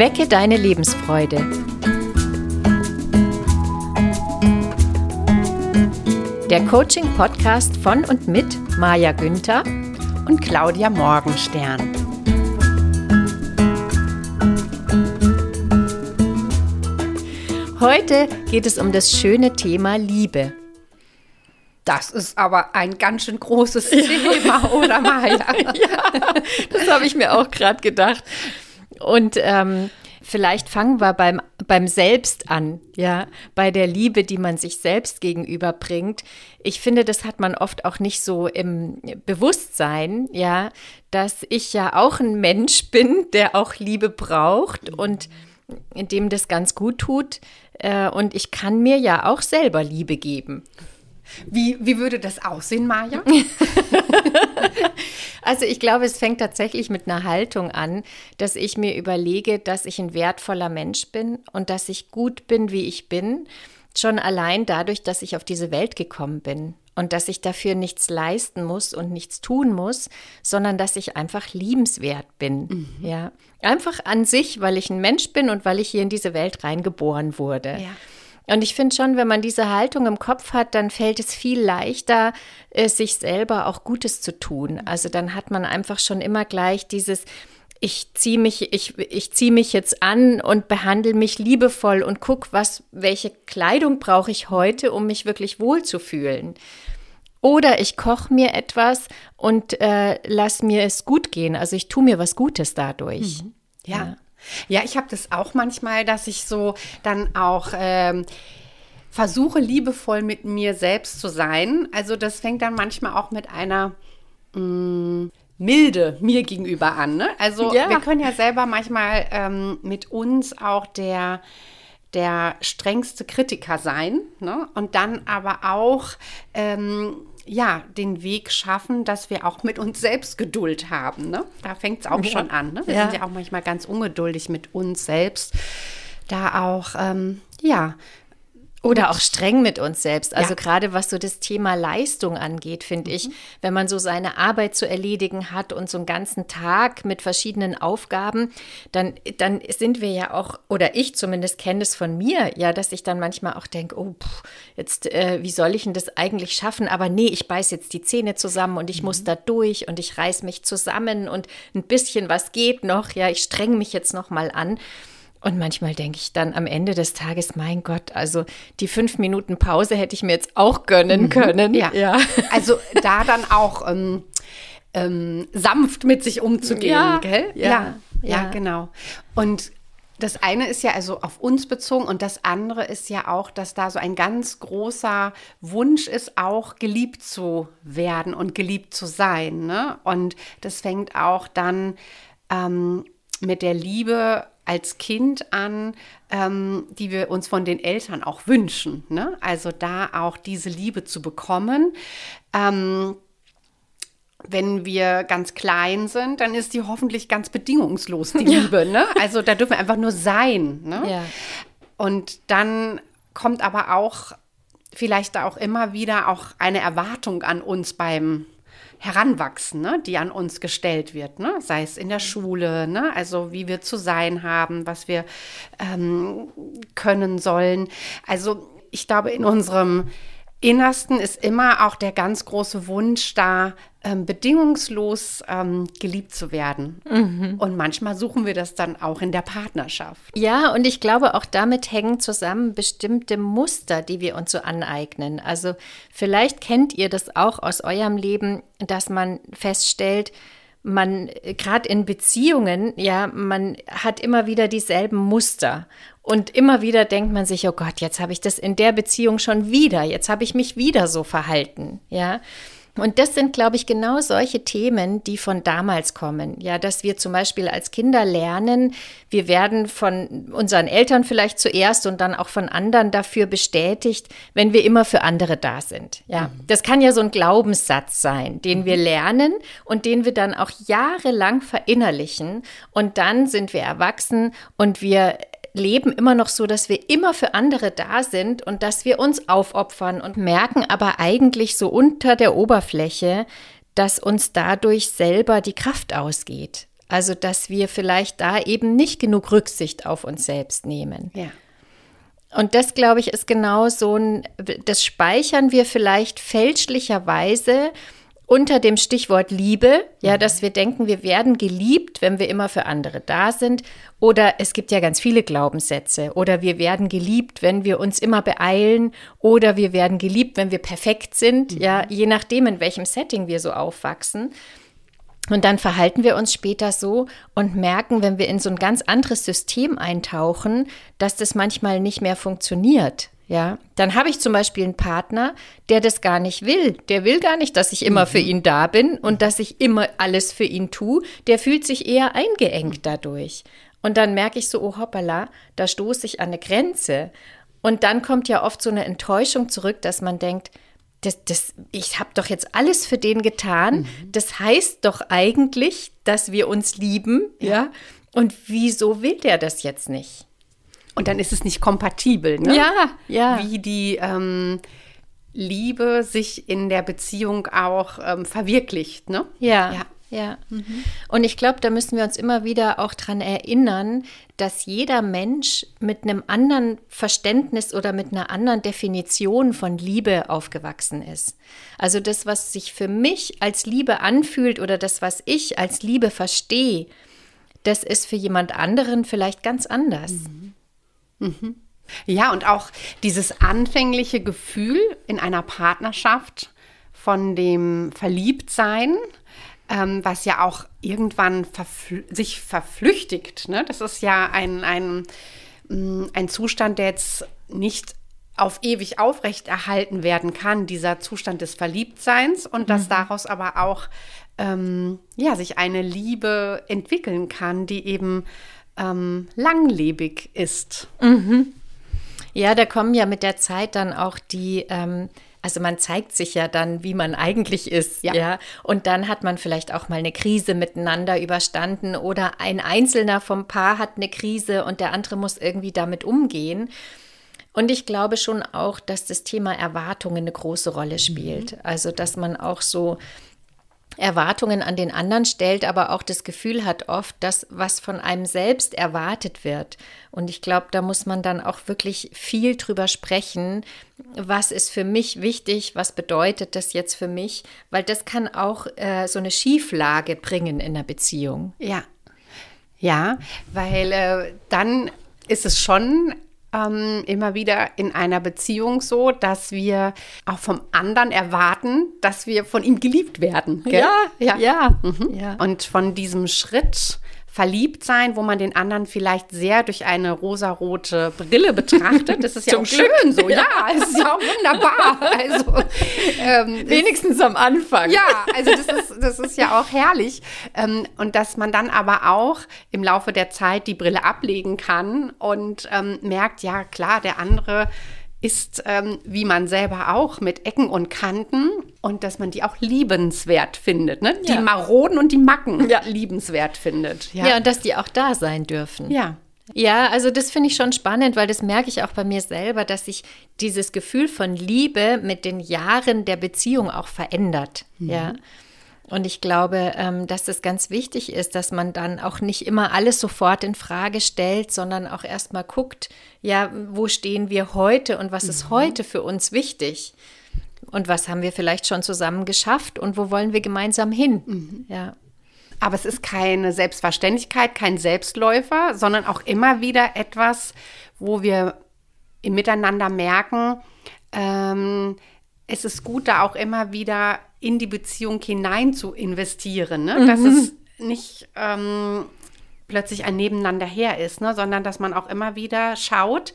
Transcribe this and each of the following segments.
Wecke deine Lebensfreude. Der Coaching-Podcast von und mit Maja Günther und Claudia Morgenstern. Heute geht es um das schöne Thema Liebe. Das ist aber ein ganz schön großes Thema, oder Maja? ja, das habe ich mir auch gerade gedacht. Und ähm, vielleicht fangen wir beim, beim Selbst an, ja, bei der Liebe, die man sich selbst gegenüberbringt. Ich finde, das hat man oft auch nicht so im Bewusstsein, ja, dass ich ja auch ein Mensch bin, der auch Liebe braucht und dem das ganz gut tut. Äh, und ich kann mir ja auch selber Liebe geben. Wie, wie würde das aussehen, Maja? also ich glaube, es fängt tatsächlich mit einer Haltung an, dass ich mir überlege, dass ich ein wertvoller Mensch bin und dass ich gut bin, wie ich bin. Schon allein dadurch, dass ich auf diese Welt gekommen bin und dass ich dafür nichts leisten muss und nichts tun muss, sondern dass ich einfach liebenswert bin. Mhm. Ja, einfach an sich, weil ich ein Mensch bin und weil ich hier in diese Welt reingeboren wurde. Ja. Und ich finde schon, wenn man diese Haltung im Kopf hat, dann fällt es viel leichter, äh, sich selber auch Gutes zu tun. Also dann hat man einfach schon immer gleich dieses, ich ziehe mich, ich, ich ziehe mich jetzt an und behandle mich liebevoll und guck, was, welche Kleidung brauche ich heute, um mich wirklich wohlzufühlen. Oder ich koche mir etwas und äh, lass mir es gut gehen. Also ich tue mir was Gutes dadurch. Mhm. ja. ja. Ja, ich habe das auch manchmal, dass ich so dann auch ähm, versuche, liebevoll mit mir selbst zu sein. Also das fängt dann manchmal auch mit einer mh, mm, Milde mir gegenüber an. Ne? Also ja. wir können ja selber manchmal ähm, mit uns auch der der strengste Kritiker sein ne? und dann aber auch ähm, ja, den Weg schaffen, dass wir auch mit uns selbst Geduld haben. Ne? Da fängt es auch ja. schon an. Ne? Wir ja. sind ja auch manchmal ganz ungeduldig mit uns selbst. Da auch, ähm, ja, oder auch streng mit uns selbst. Also ja. gerade was so das Thema Leistung angeht, finde mhm. ich, wenn man so seine Arbeit zu erledigen hat und so einen ganzen Tag mit verschiedenen Aufgaben, dann, dann sind wir ja auch, oder ich zumindest kenne es von mir, ja, dass ich dann manchmal auch denke, oh, pff, jetzt, äh, wie soll ich denn das eigentlich schaffen? Aber nee, ich beiß jetzt die Zähne zusammen und ich mhm. muss da durch und ich reiß mich zusammen und ein bisschen was geht noch, ja, ich streng mich jetzt noch mal an. Und manchmal denke ich dann am Ende des Tages, mein Gott, also die fünf Minuten Pause hätte ich mir jetzt auch gönnen mhm. können. Ja. ja. Also da dann auch ähm, ähm, sanft mit sich umzugehen, ja. gell? Ja. ja. ja, genau. Und das eine ist ja also auf uns bezogen und das andere ist ja auch, dass da so ein ganz großer Wunsch ist, auch geliebt zu werden und geliebt zu sein. Ne? Und das fängt auch dann ähm, mit der Liebe als Kind an, ähm, die wir uns von den Eltern auch wünschen. Ne? Also da auch diese Liebe zu bekommen. Ähm, wenn wir ganz klein sind, dann ist die hoffentlich ganz bedingungslos, die ja. Liebe. Ne? Also da dürfen wir einfach nur sein. Ne? Ja. Und dann kommt aber auch vielleicht auch immer wieder auch eine Erwartung an uns beim Heranwachsen, ne, die an uns gestellt wird, ne? sei es in der Schule, ne? also wie wir zu sein haben, was wir ähm, können sollen. Also ich glaube, in unserem Innersten ist immer auch der ganz große Wunsch da, ähm, bedingungslos ähm, geliebt zu werden. Mhm. Und manchmal suchen wir das dann auch in der Partnerschaft. Ja, und ich glaube, auch damit hängen zusammen bestimmte Muster, die wir uns so aneignen. Also vielleicht kennt ihr das auch aus eurem Leben, dass man feststellt, man gerade in Beziehungen, ja, man hat immer wieder dieselben Muster und immer wieder denkt man sich, oh Gott, jetzt habe ich das in der Beziehung schon wieder, jetzt habe ich mich wieder so verhalten, ja. Und das sind, glaube ich, genau solche Themen, die von damals kommen. Ja, dass wir zum Beispiel als Kinder lernen, wir werden von unseren Eltern vielleicht zuerst und dann auch von anderen dafür bestätigt, wenn wir immer für andere da sind. Ja, mhm. das kann ja so ein Glaubenssatz sein, den wir mhm. lernen und den wir dann auch jahrelang verinnerlichen. Und dann sind wir erwachsen und wir leben immer noch so, dass wir immer für andere da sind und dass wir uns aufopfern und merken aber eigentlich so unter der Oberfläche, dass uns dadurch selber die Kraft ausgeht. Also, dass wir vielleicht da eben nicht genug Rücksicht auf uns selbst nehmen. Ja. Und das, glaube ich, ist genau so ein, das speichern wir vielleicht fälschlicherweise unter dem Stichwort Liebe, ja, dass wir denken, wir werden geliebt, wenn wir immer für andere da sind. Oder es gibt ja ganz viele Glaubenssätze. Oder wir werden geliebt, wenn wir uns immer beeilen. Oder wir werden geliebt, wenn wir perfekt sind. Ja, je nachdem, in welchem Setting wir so aufwachsen. Und dann verhalten wir uns später so und merken, wenn wir in so ein ganz anderes System eintauchen, dass das manchmal nicht mehr funktioniert. Ja, dann habe ich zum Beispiel einen Partner, der das gar nicht will. Der will gar nicht, dass ich immer mhm. für ihn da bin und dass ich immer alles für ihn tue. Der fühlt sich eher eingeengt dadurch. Und dann merke ich so, oh hoppala, da stoße ich an eine Grenze. Und dann kommt ja oft so eine Enttäuschung zurück, dass man denkt, das, das, ich habe doch jetzt alles für den getan. Mhm. Das heißt doch eigentlich, dass wir uns lieben, ja. ja? Und wieso will der das jetzt nicht? Und dann ist es nicht kompatibel, ne? Ja, ja. Wie die ähm, Liebe sich in der Beziehung auch ähm, verwirklicht, ne? Ja. ja. Ja, mhm. und ich glaube, da müssen wir uns immer wieder auch daran erinnern, dass jeder Mensch mit einem anderen Verständnis oder mit einer anderen Definition von Liebe aufgewachsen ist. Also das, was sich für mich als Liebe anfühlt oder das, was ich als Liebe verstehe, das ist für jemand anderen vielleicht ganz anders. Mhm. Mhm. Ja, und auch dieses anfängliche Gefühl in einer Partnerschaft von dem Verliebtsein, ähm, was ja auch irgendwann verfl sich verflüchtigt. Ne? Das ist ja ein, ein, mm, ein Zustand, der jetzt nicht auf ewig aufrechterhalten werden kann, dieser Zustand des Verliebtseins und dass mhm. daraus aber auch ähm, ja, sich eine Liebe entwickeln kann, die eben ähm, langlebig ist. Mhm. Ja, da kommen ja mit der Zeit dann auch die ähm, also man zeigt sich ja dann, wie man eigentlich ist, ja. ja. Und dann hat man vielleicht auch mal eine Krise miteinander überstanden oder ein Einzelner vom Paar hat eine Krise und der andere muss irgendwie damit umgehen. Und ich glaube schon auch, dass das Thema Erwartungen eine große Rolle spielt. Mhm. Also, dass man auch so Erwartungen an den anderen stellt, aber auch das Gefühl hat oft, dass was von einem selbst erwartet wird. Und ich glaube, da muss man dann auch wirklich viel drüber sprechen, was ist für mich wichtig, was bedeutet das jetzt für mich, weil das kann auch äh, so eine Schieflage bringen in der Beziehung. Ja. Ja, weil äh, dann ist es schon ähm, immer wieder in einer Beziehung so, dass wir auch vom anderen erwarten, dass wir von ihm geliebt werden. Gell? Ja, ja. Ja. Mhm. ja. Und von diesem Schritt verliebt sein, wo man den anderen vielleicht sehr durch eine rosarote Brille betrachtet. Das ist ja auch Glück. schön so. Ja, es ist ja auch wunderbar. Also, ähm, Wenigstens am Anfang. Ja, also das ist, das ist ja auch herrlich. Ähm, und dass man dann aber auch im Laufe der Zeit die Brille ablegen kann und ähm, merkt, ja klar, der andere ist ähm, wie man selber auch mit Ecken und Kanten und dass man die auch liebenswert findet. Ne? Die ja. Maroden und die Macken ja. liebenswert findet. Ja. ja, und dass die auch da sein dürfen. Ja. Ja, also das finde ich schon spannend, weil das merke ich auch bei mir selber, dass sich dieses Gefühl von Liebe mit den Jahren der Beziehung auch verändert. Mhm. Ja. Und ich glaube, ähm, dass es ganz wichtig ist, dass man dann auch nicht immer alles sofort in Frage stellt, sondern auch erstmal guckt, ja, wo stehen wir heute und was mhm. ist heute für uns wichtig? Und was haben wir vielleicht schon zusammen geschafft und wo wollen wir gemeinsam hin? Mhm. Ja. Aber es ist keine Selbstverständlichkeit, kein Selbstläufer, sondern auch immer wieder etwas, wo wir im Miteinander merken, ähm, es ist gut, da auch immer wieder in die Beziehung hinein zu investieren. Ne? Mhm. Dass es nicht ähm, plötzlich ein Nebeneinander her ist, ne? sondern dass man auch immer wieder schaut,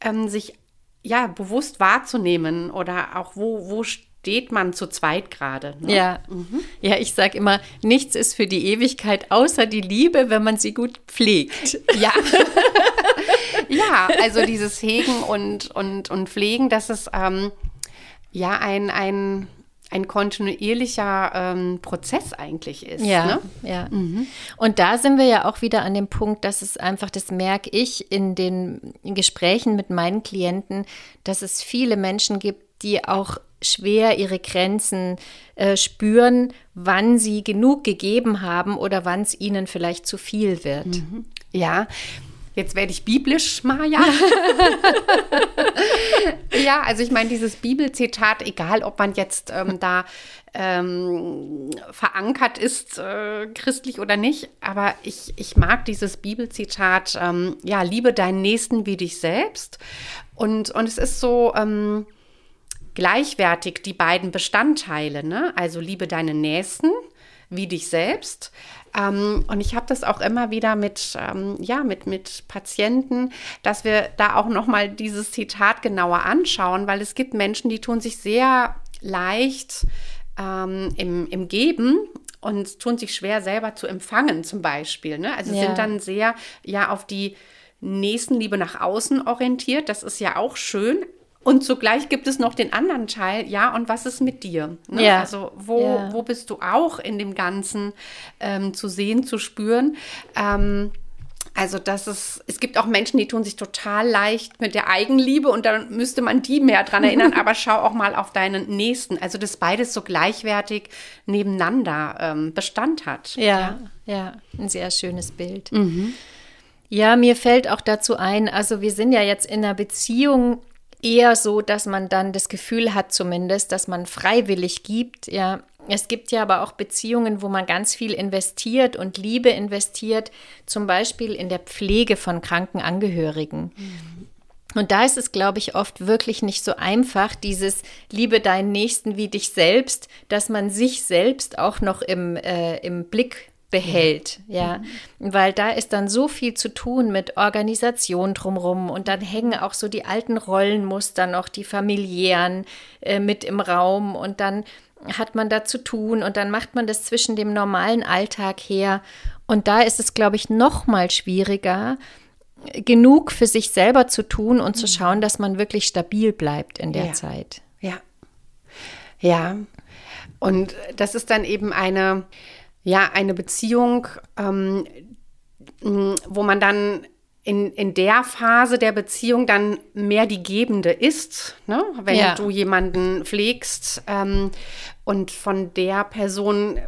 ähm, sich ja bewusst wahrzunehmen oder auch wo, wo steht man zu zweit gerade. Ne? Ja. Mhm. ja, ich sage immer, nichts ist für die Ewigkeit außer die Liebe, wenn man sie gut pflegt. Ja. ja, also dieses Hegen und, und, und Pflegen, das ist ähm, ja ein, ein ein kontinuierlicher ähm, Prozess eigentlich ist. Ja, ne? ja. Mhm. Und da sind wir ja auch wieder an dem Punkt, dass es einfach, das merke ich in den Gesprächen mit meinen Klienten, dass es viele Menschen gibt, die auch schwer ihre Grenzen äh, spüren, wann sie genug gegeben haben oder wann es ihnen vielleicht zu viel wird. Mhm. Ja, Jetzt werde ich biblisch, Maja. ja, also ich meine, dieses Bibelzitat, egal ob man jetzt ähm, da ähm, verankert ist, äh, christlich oder nicht, aber ich, ich mag dieses Bibelzitat, ähm, ja, liebe deinen Nächsten wie dich selbst. Und, und es ist so, ähm, gleichwertig die beiden Bestandteile, ne? Also liebe deinen Nächsten wie dich selbst. Ähm, und ich habe das auch immer wieder mit, ähm, ja, mit, mit Patienten, dass wir da auch nochmal dieses Zitat genauer anschauen, weil es gibt Menschen, die tun sich sehr leicht ähm, im, im Geben und tun sich schwer selber zu empfangen zum Beispiel. Ne? Also ja. sind dann sehr ja auf die Nächstenliebe nach außen orientiert. Das ist ja auch schön, und zugleich gibt es noch den anderen Teil, ja, und was ist mit dir? Ne? Ja. Also wo, ja. wo bist du auch in dem Ganzen ähm, zu sehen, zu spüren? Ähm, also das ist, es gibt auch Menschen, die tun sich total leicht mit der Eigenliebe und dann müsste man die mehr dran erinnern, aber schau auch mal auf deinen Nächsten. Also dass beides so gleichwertig nebeneinander ähm, Bestand hat. Ja, ja, ja, ein sehr schönes Bild. Mhm. Ja, mir fällt auch dazu ein, also wir sind ja jetzt in einer Beziehung eher so, dass man dann das Gefühl hat, zumindest, dass man freiwillig gibt. Ja, es gibt ja aber auch Beziehungen, wo man ganz viel investiert und Liebe investiert, zum Beispiel in der Pflege von kranken Angehörigen. Mhm. Und da ist es, glaube ich, oft wirklich nicht so einfach, dieses Liebe deinen Nächsten wie dich selbst, dass man sich selbst auch noch im, äh, im Blick behält, ja, mhm. weil da ist dann so viel zu tun mit Organisation drumherum und dann hängen auch so die alten Rollenmuster noch, die familiären äh, mit im Raum und dann hat man da zu tun und dann macht man das zwischen dem normalen Alltag her und da ist es, glaube ich, noch mal schwieriger, genug für sich selber zu tun und mhm. zu schauen, dass man wirklich stabil bleibt in der ja. Zeit. Ja, ja. Und das ist dann eben eine ja, eine Beziehung, ähm, wo man dann in, in der Phase der Beziehung dann mehr die Gebende ist, ne? wenn ja. du jemanden pflegst ähm, und von der Person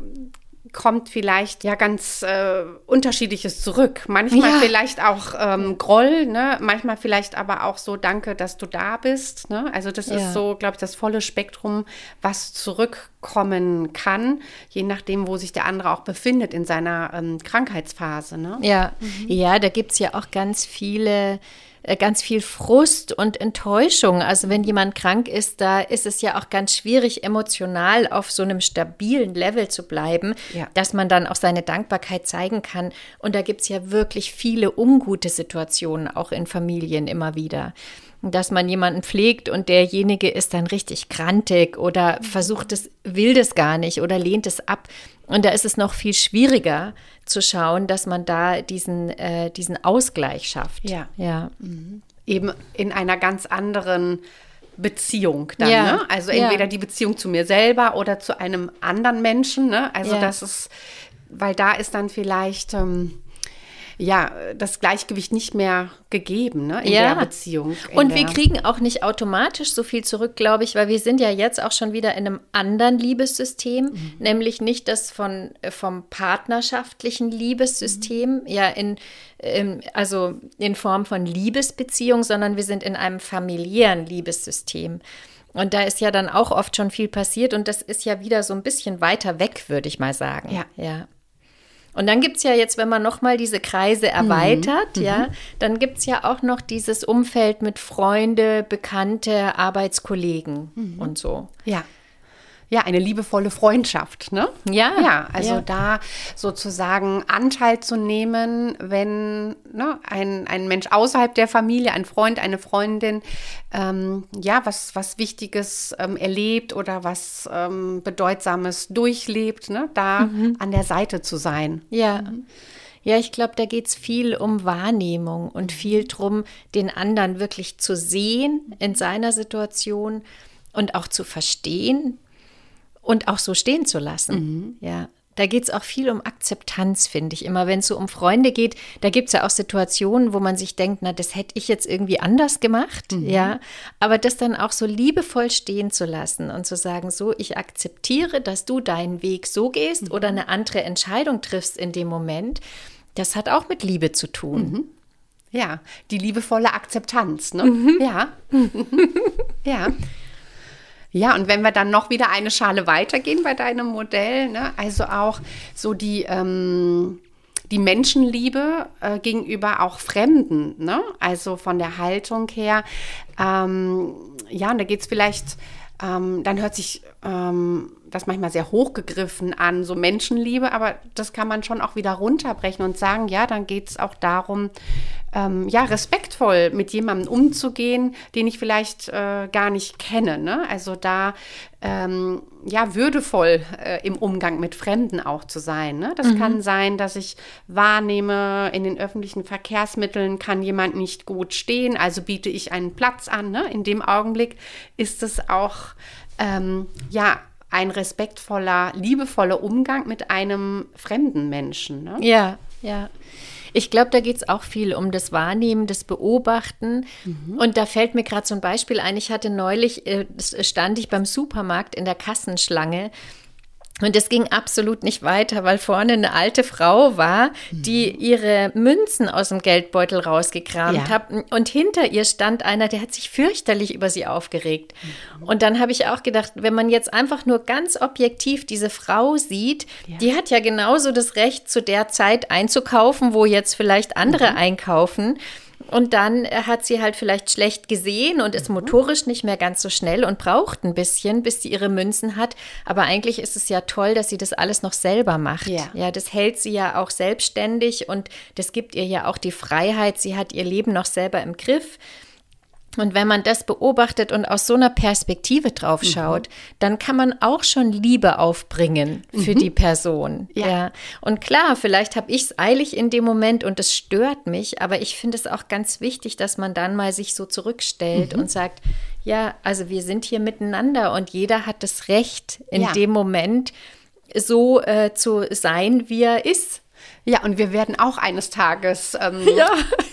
kommt vielleicht ja ganz äh, unterschiedliches zurück. Manchmal ja. vielleicht auch ähm, Groll, ne? manchmal vielleicht aber auch so, danke, dass du da bist. Ne? Also das ja. ist so, glaube ich, das volle Spektrum, was zurückkommen kann, je nachdem, wo sich der andere auch befindet in seiner ähm, Krankheitsphase. Ne? Ja. Mhm. ja, da gibt es ja auch ganz viele ganz viel Frust und Enttäuschung. Also wenn jemand krank ist, da ist es ja auch ganz schwierig, emotional auf so einem stabilen Level zu bleiben, ja. dass man dann auch seine Dankbarkeit zeigen kann. Und da gibt es ja wirklich viele ungute Situationen, auch in Familien immer wieder dass man jemanden pflegt und derjenige ist dann richtig krantig oder versucht es, will das gar nicht oder lehnt es ab. Und da ist es noch viel schwieriger zu schauen, dass man da diesen, äh, diesen Ausgleich schafft. Ja. ja. Mhm. Eben in einer ganz anderen Beziehung dann, ja. ne? Also entweder ja. die Beziehung zu mir selber oder zu einem anderen Menschen, ne? Also ja. das ist, weil da ist dann vielleicht. Ähm, ja, das Gleichgewicht nicht mehr gegeben ne, in ja. der Beziehung. In und wir kriegen auch nicht automatisch so viel zurück, glaube ich, weil wir sind ja jetzt auch schon wieder in einem anderen Liebessystem, mhm. nämlich nicht das von, äh, vom partnerschaftlichen Liebessystem, mhm. ja, in, in, also in Form von Liebesbeziehung, sondern wir sind in einem familiären Liebessystem. Und da ist ja dann auch oft schon viel passiert und das ist ja wieder so ein bisschen weiter weg, würde ich mal sagen. Ja. ja. Und dann gibt es ja jetzt, wenn man nochmal diese Kreise mhm. erweitert, mhm. ja, dann gibt es ja auch noch dieses Umfeld mit Freunde, Bekannte, Arbeitskollegen mhm. und so. Ja ja, eine liebevolle Freundschaft, ne? Ja. Ja, also ja. da sozusagen Anteil zu nehmen, wenn ne, ein, ein Mensch außerhalb der Familie, ein Freund, eine Freundin, ähm, ja, was, was Wichtiges ähm, erlebt oder was ähm, Bedeutsames durchlebt, ne? Da mhm. an der Seite zu sein. Ja. Mhm. Ja, ich glaube, da geht es viel um Wahrnehmung und viel darum, den anderen wirklich zu sehen in seiner Situation und auch zu verstehen, und auch so stehen zu lassen. Mhm. Ja, da geht es auch viel um Akzeptanz, finde ich. Immer wenn es so um Freunde geht, da gibt es ja auch Situationen, wo man sich denkt, na, das hätte ich jetzt irgendwie anders gemacht, mhm. ja. Aber das dann auch so liebevoll stehen zu lassen und zu sagen, so, ich akzeptiere, dass du deinen Weg so gehst mhm. oder eine andere Entscheidung triffst in dem Moment, das hat auch mit Liebe zu tun. Mhm. Ja, die liebevolle Akzeptanz, ne? Mhm. Ja. ja. Ja, und wenn wir dann noch wieder eine Schale weitergehen bei deinem Modell, ne? also auch so die, ähm, die Menschenliebe äh, gegenüber auch Fremden, ne? also von der Haltung her. Ähm, ja, und da geht es vielleicht, ähm, dann hört sich ähm, das manchmal sehr hochgegriffen an, so Menschenliebe, aber das kann man schon auch wieder runterbrechen und sagen, ja, dann geht es auch darum, ähm, ja, respektvoll mit jemandem umzugehen, den ich vielleicht äh, gar nicht kenne. Ne? Also da ähm, ja würdevoll äh, im Umgang mit Fremden auch zu sein. Ne? Das mhm. kann sein, dass ich wahrnehme, in den öffentlichen Verkehrsmitteln kann jemand nicht gut stehen, also biete ich einen Platz an. Ne? In dem Augenblick ist es auch ähm, ja ein respektvoller, liebevoller Umgang mit einem fremden Menschen. Ne? Ja, ja. Ich glaube, da geht es auch viel um das Wahrnehmen, das Beobachten. Mhm. Und da fällt mir gerade so ein Beispiel ein. Ich hatte neulich, äh, stand ich beim Supermarkt in der Kassenschlange und es ging absolut nicht weiter, weil vorne eine alte Frau war, die mhm. ihre Münzen aus dem Geldbeutel rausgekramt ja. hat. Und hinter ihr stand einer, der hat sich fürchterlich über sie aufgeregt. Mhm. Und dann habe ich auch gedacht, wenn man jetzt einfach nur ganz objektiv diese Frau sieht, ja. die hat ja genauso das Recht, zu der Zeit einzukaufen, wo jetzt vielleicht andere mhm. einkaufen. Und dann äh, hat sie halt vielleicht schlecht gesehen und ist mhm. motorisch nicht mehr ganz so schnell und braucht ein bisschen, bis sie ihre Münzen hat. Aber eigentlich ist es ja toll, dass sie das alles noch selber macht. Ja, ja das hält sie ja auch selbstständig und das gibt ihr ja auch die Freiheit. Sie hat ihr Leben noch selber im Griff. Und wenn man das beobachtet und aus so einer Perspektive drauf schaut, mhm. dann kann man auch schon Liebe aufbringen für mhm. die Person. Ja. ja. Und klar, vielleicht habe ich es eilig in dem Moment und es stört mich, aber ich finde es auch ganz wichtig, dass man dann mal sich so zurückstellt mhm. und sagt, ja, also wir sind hier miteinander und jeder hat das Recht, in ja. dem Moment so äh, zu sein, wie er ist. Ja, und wir werden auch eines Tages ähm, ja.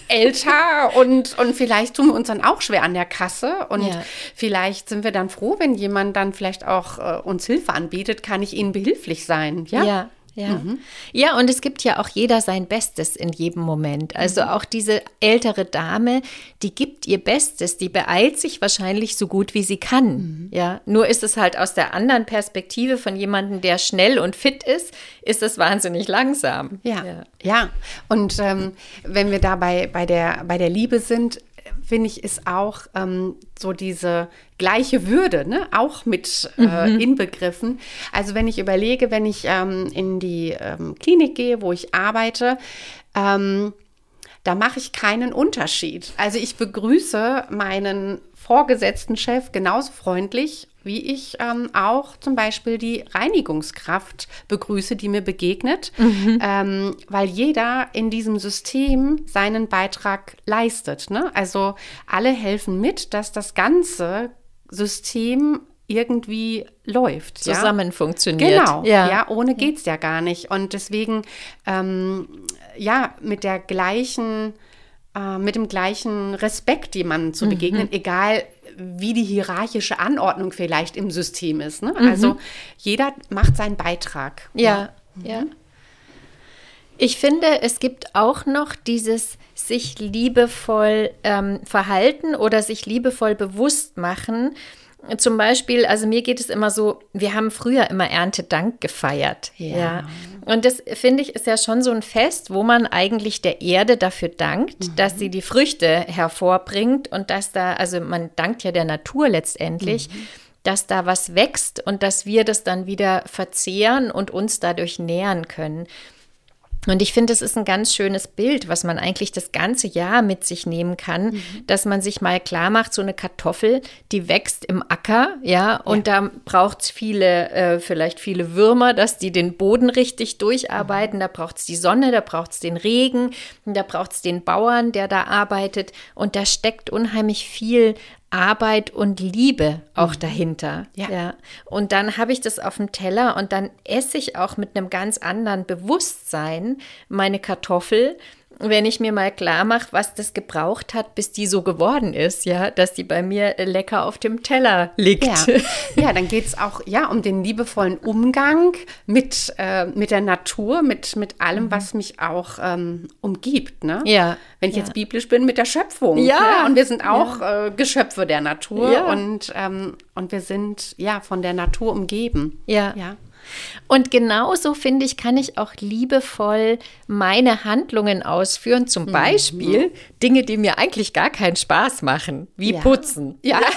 älter und, und vielleicht tun wir uns dann auch schwer an der Kasse. Und ja. vielleicht sind wir dann froh, wenn jemand dann vielleicht auch äh, uns Hilfe anbietet, kann ich ihnen behilflich sein. Ja. ja. Ja. Mhm. ja, und es gibt ja auch jeder sein Bestes in jedem Moment. Also mhm. auch diese ältere Dame, die gibt ihr Bestes, die beeilt sich wahrscheinlich so gut wie sie kann. Mhm. Ja, nur ist es halt aus der anderen Perspektive von jemandem, der schnell und fit ist, ist es wahnsinnig langsam. Ja, ja. ja. Und ähm, wenn wir dabei bei der, bei der Liebe sind, finde ich, ist auch ähm, so diese gleiche Würde, ne? auch mit äh, mhm. inbegriffen. Also wenn ich überlege, wenn ich ähm, in die ähm, Klinik gehe, wo ich arbeite, ähm, da mache ich keinen Unterschied. Also ich begrüße meinen vorgesetzten Chef genauso freundlich wie ich ähm, auch zum Beispiel die Reinigungskraft begrüße, die mir begegnet, mhm. ähm, weil jeder in diesem System seinen Beitrag leistet. Ne? Also alle helfen mit, dass das ganze System irgendwie läuft. Zusammen ja? funktioniert. Genau, ja, ja ohne geht es ja gar nicht. Und deswegen, ähm, ja, mit der gleichen äh, mit dem gleichen Respekt jemandem zu mhm. begegnen, mhm. egal wie die hierarchische Anordnung vielleicht im System ist. Ne? Mhm. Also jeder macht seinen Beitrag. Ja, ja. ja. Ich finde, es gibt auch noch dieses sich liebevoll ähm, verhalten oder sich liebevoll bewusst machen zum Beispiel, also mir geht es immer so, wir haben früher immer Erntedank gefeiert. Ja. ja. Und das finde ich ist ja schon so ein Fest, wo man eigentlich der Erde dafür dankt, mhm. dass sie die Früchte hervorbringt und dass da, also man dankt ja der Natur letztendlich. Mhm. dass da was wächst und dass wir das dann wieder verzehren und uns dadurch nähern können. Und ich finde, es ist ein ganz schönes Bild, was man eigentlich das ganze Jahr mit sich nehmen kann, mhm. dass man sich mal klar macht, so eine Kartoffel, die wächst im Acker, ja, und ja. da braucht es viele, äh, vielleicht viele Würmer, dass die den Boden richtig durcharbeiten. Mhm. Da braucht es die Sonne, da braucht es den Regen, da braucht es den Bauern, der da arbeitet. Und da steckt unheimlich viel Arbeit und Liebe auch mhm. dahinter. Ja. ja. Und dann habe ich das auf dem Teller und dann esse ich auch mit einem ganz anderen Bewusstsein meine Kartoffel wenn ich mir mal klar mache, was das gebraucht hat, bis die so geworden ist, ja, dass die bei mir lecker auf dem Teller liegt. Ja, ja dann geht es auch ja, um den liebevollen Umgang mit, äh, mit der Natur, mit, mit allem, mhm. was mich auch ähm, umgibt. Ne? Ja. Wenn ich ja. jetzt biblisch bin, mit der Schöpfung. Ja. Ne? Und wir sind auch ja. äh, Geschöpfe der Natur ja. und, ähm, und wir sind ja von der Natur umgeben. Ja. ja. Und genauso finde ich, kann ich auch liebevoll meine Handlungen ausführen. Zum mhm. Beispiel mhm. Dinge, die mir eigentlich gar keinen Spaß machen, wie ja. putzen. Ja.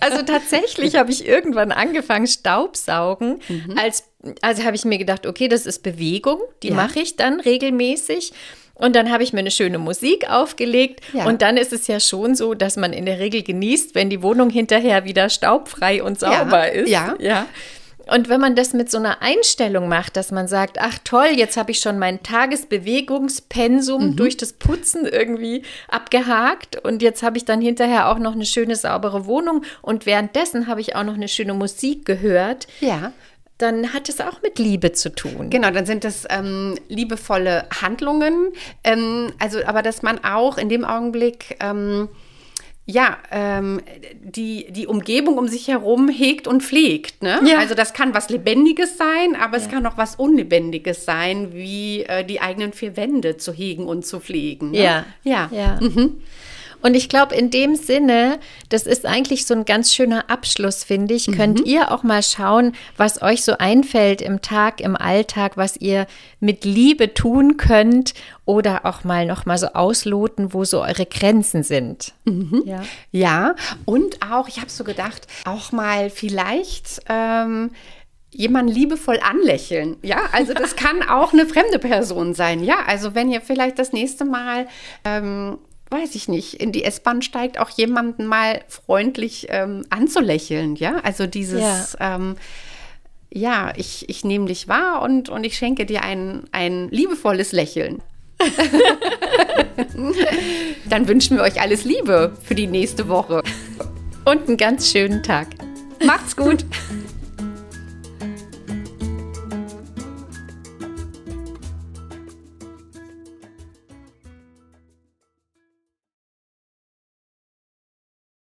also tatsächlich habe ich irgendwann angefangen, Staubsaugen. Mhm. Als, also habe ich mir gedacht, okay, das ist Bewegung, die ja. mache ich dann regelmäßig. Und dann habe ich mir eine schöne Musik aufgelegt. Ja. Und dann ist es ja schon so, dass man in der Regel genießt, wenn die Wohnung hinterher wieder staubfrei und sauber ja. ist. Ja. ja. Und wenn man das mit so einer Einstellung macht, dass man sagt, ach toll, jetzt habe ich schon mein Tagesbewegungspensum mhm. durch das Putzen irgendwie abgehakt und jetzt habe ich dann hinterher auch noch eine schöne saubere Wohnung und währenddessen habe ich auch noch eine schöne Musik gehört. Ja dann hat es auch mit Liebe zu tun. Genau, dann sind es ähm, liebevolle Handlungen. Ähm, also, aber dass man auch in dem Augenblick ähm, ja, ähm, die, die Umgebung um sich herum hegt und pflegt. Ne? Ja. Also das kann was Lebendiges sein, aber ja. es kann auch was Unlebendiges sein, wie äh, die eigenen vier Wände zu hegen und zu pflegen. Ne? Ja, ja. ja. Mhm. Und ich glaube, in dem Sinne, das ist eigentlich so ein ganz schöner Abschluss, finde ich. Mhm. Könnt ihr auch mal schauen, was euch so einfällt im Tag, im Alltag, was ihr mit Liebe tun könnt oder auch mal noch mal so ausloten, wo so eure Grenzen sind. Mhm. Ja. ja, und auch, ich habe so gedacht, auch mal vielleicht. Ähm, jemanden liebevoll anlächeln. Ja, also das kann auch eine fremde Person sein. Ja, also wenn ihr vielleicht das nächste Mal ähm, weiß ich nicht, in die S-Bahn steigt, auch jemanden mal freundlich ähm, anzulächeln, ja? Also dieses, ja, ähm, ja ich, ich nehme dich wahr und, und ich schenke dir ein, ein liebevolles Lächeln. Dann wünschen wir euch alles Liebe für die nächste Woche. Und einen ganz schönen Tag. Macht's gut.